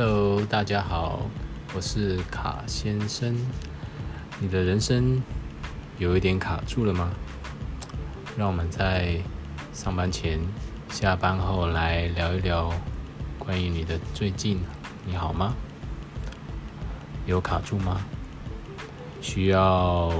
Hello，大家好，我是卡先生。你的人生有一点卡住了吗？让我们在上班前、下班后来聊一聊关于你的最近，你好吗？有卡住吗？需要